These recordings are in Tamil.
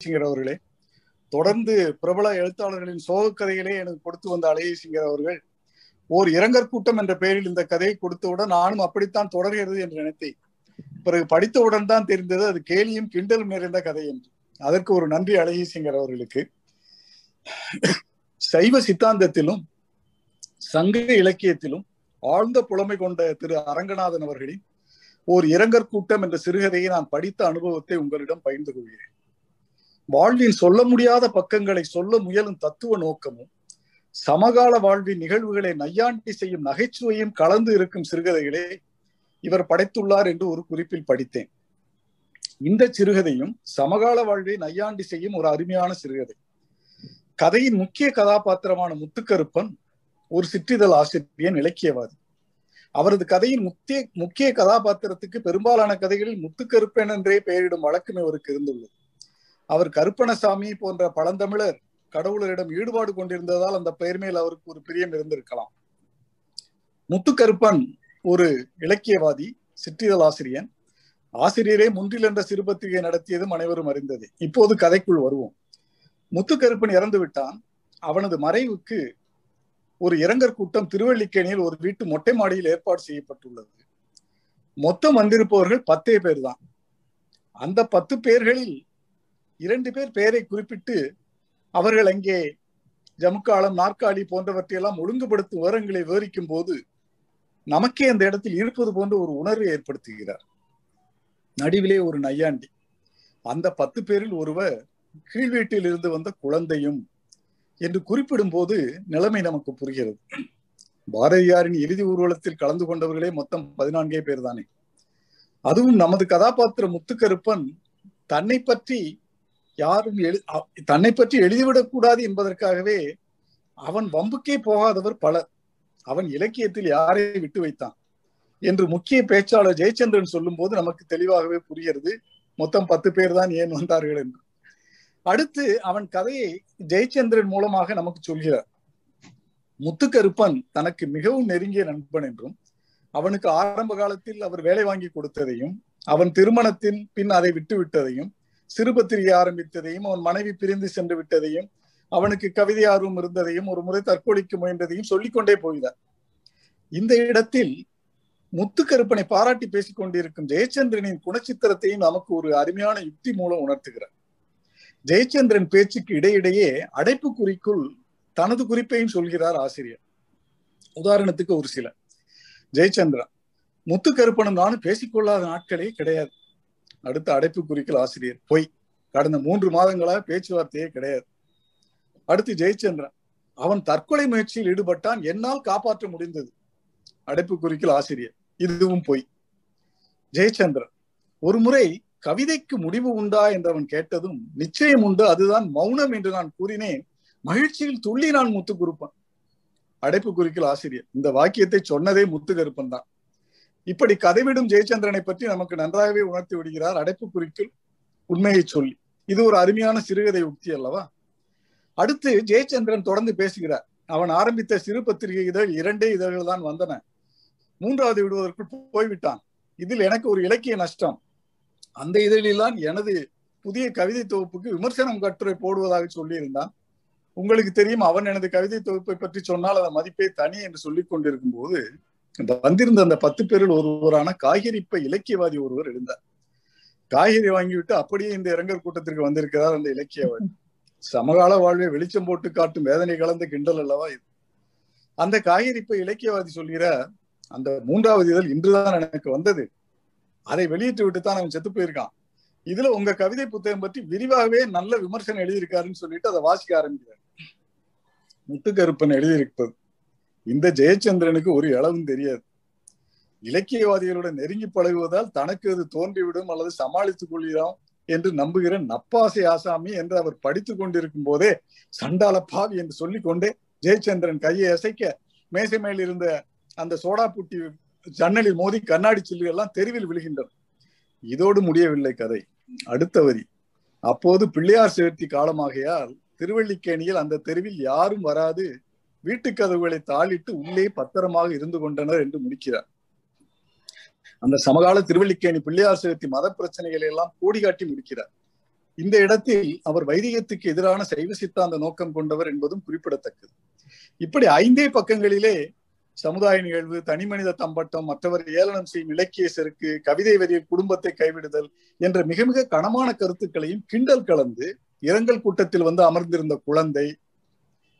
சிங்கர் அவர்களே தொடர்ந்து பிரபல எழுத்தாளர்களின் சோக கதைகளே எனக்கு கொடுத்து வந்த அழகி சிங்கர் அவர்கள் ஓர் இரங்கற் கூட்டம் என்ற பெயரில் இந்த கதையை கொடுத்தவுடன் நானும் அப்படித்தான் தொடர்கிறது என்று நினைத்தேன். பிறகு படித்தவுடன் தான் தெரிந்தது அது கேலியும் கிண்டலும் நிறைந்த கதை என்று. அதற்கு ஒரு நன்றி அழகி சிங்கர் அவர்களுக்கு. சைவ சித்தாந்தத்திலும் சங்க இலக்கியத்திலும் ஆழ்ந்த புலமை கொண்ட திரு அரங்கநாதன் அவர்களின் ஓர் இரங்கற் கூட்டம் என்ற சிறுகதையை நான் படித்த அனுபவத்தை உங்களிடம் பகிர்ந்து கொள்கிறேன். வாழ்வின் சொல்ல முடியாத பக்கங்களை சொல்ல முயலும் தத்துவ நோக்கமும் சமகால வாழ்வின் நிகழ்வுகளை நையாண்டி செய்யும் நகைச்சுவையும் கலந்து இருக்கும் சிறுகதைகளை இவர் படைத்துள்ளார் என்று ஒரு குறிப்பில் படித்தேன். இந்த சிறுகதையும் சமகால வாழ்வை நையாண்டி செய்யும் ஒரு அருமையான சிறுகதை. கதையின் முக்கிய கதாபாத்திரமான முத்துக்கருப்பன் ஒரு சிற்றிதழ் ஆசிரியன் இலக்கியவாதி. அவரது கதையின் முக்கிய முக்கிய கதாபாத்திரத்துக்கு பெரும்பாலான கதைகளில் முத்துக்கருப்பன் என்றே பெயரிடும் வழக்கம் இவருக்கு இருந்துள்ளது. அவர் கருப்பணசாமி போன்ற பழந்தமிழர் கடவுளரிடம் ஈடுபாடு கொண்டிருந்ததால் அந்த பெயர் மேல் அவருக்கு ஒரு பிரியம் இருந்திருக்கலாம். முத்துக்கருப்பன் ஒரு இலக்கியவாதி சிற்றிதழ் ஆசிரியன். ஆசிரியரே முன்றில் என்ற சிறுபத்திரிகை நடத்தியதும் அனைவரும் அறிந்தது. இப்போது கதைக்குள் வருவோம். முத்துக்கருப்பன் இறந்து விட்டான். அவனது மறைவுக்கு ஒரு இரங்கற் கூட்டம் திருவள்ளிக்கேணியில் ஒரு வீட்டு மொட்டை மாடியில் ஏற்பாடு செய்யப்பட்டுள்ளது. மொத்தம் வந்திருப்பவர்கள் பத்தே பேர் தான் அந்த பத்து பேர்களில் இரண்டு பேர் பெயரை குறிப்பிட்டு அவர்கள் அங்கே ஜமுக்காலம் நாற்காலி போன்றவற்றையெல்லாம் ஒழுங்குபடுத்தும் விவரங்களை விவரிக்கும் போது நமக்கே அந்த இடத்தில் இருப்பது போன்ற ஒரு உணர்வை ஏற்படுத்துகிறார். நடுவிலே ஒரு நையாண்டி. அந்த பத்து பேரில் ஒருவர் கீழ் வீட்டில் இருந்து வந்த குழந்தையும் என்று குறிப்பிடும் போது நிலைமை நமக்கு புரிகிறது. பாரதியாரின் இறுதி ஊர்வலத்தில் கலந்து கொண்டவர்களே மொத்தம் பதினான்கே பேர் தானே. அதுவும் நமது கதாபாத்திர முத்துக்கருப்பன் தன்னை பற்றி யாரும் எழு தன்னை பற்றி எழுதிவிடக்கூடாது என்பதற்காகவே அவன் வம்புக்கே போகாதவர் பலர். அவன் இலக்கியத்தில் யாரை விட்டு வைத்தான்? என்று முக்கிய பேச்சாளர் ஜெயச்சந்திரன் சொல்லும் போது நமக்கு தெளிவாகவே புரிகிறது மொத்தம் பத்து பேர் தான் ஏன் வந்தார்கள் என்று. அடுத்து அவன் கதையை ஜெயச்சந்திரன் மூலமாக நமக்கு சொல்கிறார். முத்துக்கருப்பன் தனக்கு மிகவும் நெருங்கிய நண்பன் என்றும் அவனுக்கு ஆரம்ப காலத்தில் அவர் வேலை வாங்கி கொடுத்ததையும் அவன் திருமணத்தின் பின் அதை விட்டு விட்டதையும் சிறுபத்திரிகை ஆரம்பித்ததையும் அவன் மனைவி பிரிந்து சென்று விட்டதையும் அவனுக்கு கவிதை ஆர்வம் இருந்ததையும் ஒரு முறை தற்கொலைக்கு முயன்றதையும் சொல்லிக்கொண்டே போகிறார். இந்த இடத்தில் முத்துக்கருப்பனை பாராட்டி பேசிக் கொண்டிருக்கும் ஜெயச்சந்திரனின் குணச்சித்திரத்தையும் நமக்கு ஒரு அருமையான யுக்தி மூலம் உணர்த்துகிறார். ஜெயச்சந்திரன் பேச்சுக்கு இடையிடையே அடைப்பு குறிக்குள் தனது குறிப்பையும் சொல்கிறார் ஆசிரியர். உதாரணத்துக்கு ஒரு சில. ஜெயச்சந்திரன் முத்துக்கருப்பனும் நானும் பேசிக்கொள்ளாத நாட்களே கிடையாது. அடுத்த அடைப்பு குறிக்கல் ஆசிரியர். பொய் கடந்த மூன்று மாதங்களா பேச்சுவார்த்தையே கிடையாது. அடுத்து ஜெயச்சந்திரன். அவன் தற்கொலை முயற்சியில் ஈடுபட்டான். என்னால் காப்பாற்ற முடிந்தது. அடைப்பு குறிக்கல் ஆசிரியர். இதுவும் பொய். ஜெயச்சந்திரன். ஒரு முறை கவிதைக்கு முடிவு உண்டா என்று அவன் கேட்டதும் நிச்சயம் உண்டு அதுதான் மௌனம் என்று நான் கூறினேன். மகிழ்ச்சியில் துள்ளி நான் முத்து குறுப்பன் அடைப்பு குறிக்கல் ஆசிரியர். இந்த வாக்கியத்தை சொன்னதே முத்து கருப்பன் தான். இப்படி கதைவிடும் ஜெயச்சந்திரனை பற்றி நமக்கு நன்றாகவே உணர்த்தி விடுகிறார் அடைப்பு குறிக்கில் உண்மையை சொல்லி. இது ஒரு அருமையான சிறுகதை உக்தி அல்லவா? அடுத்து ஜெயச்சந்திரன் தொடர்ந்து பேசுகிறார். அவன் ஆரம்பித்த சிறு பத்திரிகை இதழ் இரண்டே இதழ்கள் தான் வந்தன. மூன்றாவது விடுவதற்குள் போய்விட்டான். இதில் எனக்கு ஒரு இலக்கிய நஷ்டம். அந்த இதழில்தான் எனது புதிய கவிதை தொகுப்புக்கு விமர்சனம் கட்டுரை போடுவதாக சொல்லியிருந்தான். உங்களுக்கு தெரியும் அவன் எனது கவிதை தொகுப்பை பற்றி சொன்னால் அதன் மதிப்பே தனி என்று சொல்லிக் கொண்டிருக்கும் போது வந்திருந்த அந்த பத்து பேரில் ஒருவரான காய்கறிப்ப இலக்கியவாதி ஒருவர் இருந்தார் காய்கறி வாங்கிவிட்டு அப்படியே இந்த இரங்கல் கூட்டத்திற்கு வந்திருக்கிறார் அந்த இலக்கியவாதி. சமகால வாழ்வை வெளிச்சம் போட்டு காட்டும் வேதனை கலந்த கிண்டல் அல்லவா இது? அந்த காய்கறிப்ப இலக்கியவாதி சொல்கிற அந்த மூன்றாவது இதழ் இன்றுதான் எனக்கு வந்தது. அதை வெளியிட்டு விட்டு தான் அவன் செத்து போயிருக்கான். இதுல உங்க கவிதை புத்தகம் பற்றி விரிவாகவே நல்ல விமர்சனம் எழுதியிருக்காருன்னு சொல்லிட்டு அதை வாசிக்க ஆரம்பிக்கிறார். முத்துக்கருப்பன் எழுதியிருப்பது. இந்த ஜெயச்சந்திரனுக்கு ஒரு இளவும் தெரியாது. இலக்கியவாதிகளுடன் நெருங்கி பழகுவதால் தனக்கு அது தோன்றிவிடும் அல்லது சமாளித்துக் கொள்கிறோம் என்று நம்புகிற நப்பாசை ஆசாமி என்று அவர் படித்துக் கொண்டிருக்கும் போதே சண்டால பாவி என்று சொல்லி கொண்டே ஜெயச்சந்திரன் கையை அசைக்க மேசை மேல் இருந்த அந்த சோடா புட்டி ஜன்னலில் மோதி கண்ணாடி சில்லுகள் எல்லாம் தெருவில் விழுகின்றன. இதோடு முடியவில்லை கதை. அடுத்த வரி. அப்போது பிள்ளையார் சேர்த்தி காலமாகையால் திருவள்ளிக்கேணியில் அந்த தெருவில் யாரும் வராது வீட்டு கதவுகளை தாளிட்டு உள்ளே பத்திரமாக இருந்து கொண்டனர் என்று முடிக்கிறார். அந்த சமகால திருவள்ளிக்கேணி பிள்ளையார் சேர்த்தி மத பிரச்சனைகளை எல்லாம் கோடி காட்டி முடிக்கிறார். இந்த இடத்தில் அவர் வைதிகத்துக்கு எதிரான சைவ சித்தாந்த நோக்கம் கொண்டவர் என்பதும் குறிப்பிடத்தக்கது. இப்படி ஐந்தே பக்கங்களிலே சமுதாய நிகழ்வு தனி மனித தம்பட்டம் மற்றவர் ஏளனம் செய்யும் இலக்கிய செருக்கு கவிதை வரியில் குடும்பத்தை கைவிடுதல் என்ற மிக மிக கனமான கருத்துக்களையும் கிண்டல் கலந்து இரங்கல் கூட்டத்தில் வந்து அமர்ந்திருந்த குழந்தை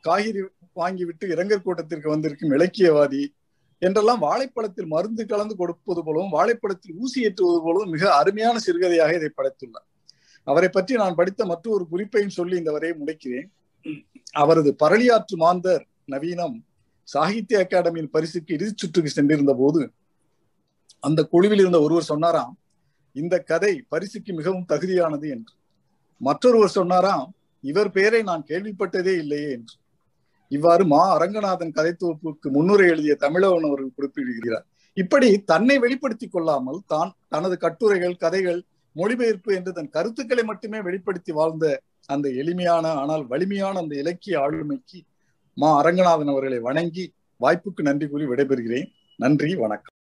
காய்கறி வாங்கிவிட்டு இரங்கல் கூட்டத்திற்கு வந்திருக்கும் இலக்கியவாதி என்றெல்லாம் வாழைப்பழத்தில் மருந்து கலந்து கொடுப்பது போலவும் வாழைப்பழத்தில் ஊசி ஏற்றுவது போலவும் மிக அருமையான சிறுகதையாக இதை படைத்துள்ளார். அவரை பற்றி நான் படித்த மற்றொரு குறிப்பையும் சொல்லி இந்த வரையை முடைக்கிறேன். அவரது பரளியாற்று மாந்தர் நவீனம் சாகித்ய அகாடமியின் பரிசுக்கு இறுதிச் சுற்றுக்கு சென்றிருந்த போது அந்த குழுவில் இருந்த ஒருவர் சொன்னாராம் இந்த கதை பரிசுக்கு மிகவும் தகுதியானது என்று. மற்றொருவர் சொன்னாராம் இவர் பெயரை நான் கேள்விப்பட்டதே இல்லையே என்று. இவ்வாறு மா அரங்கநாதன் கதை தொகுப்புக்கு முன்னுரை எழுதிய தமிழவன் அவர்கள் குறிப்பிடுகிறார். இப்படி தன்னை வெளிப்படுத்திக் கொள்ளாமல் தான் தனது கட்டுரைகள் கதைகள் மொழிபெயர்ப்பு என்று தன் கருத்துக்களை மட்டுமே வெளிப்படுத்தி வாழ்ந்த அந்த எளிமையான ஆனால் வலிமையான அந்த இலக்கிய ஆளுமைக்கு மா அரங்கநாதன் அவர்களை வணங்கி வாய்ப்புக்கு நன்றி கூறி விடைபெறுகிறேன். நன்றி வணக்கம்.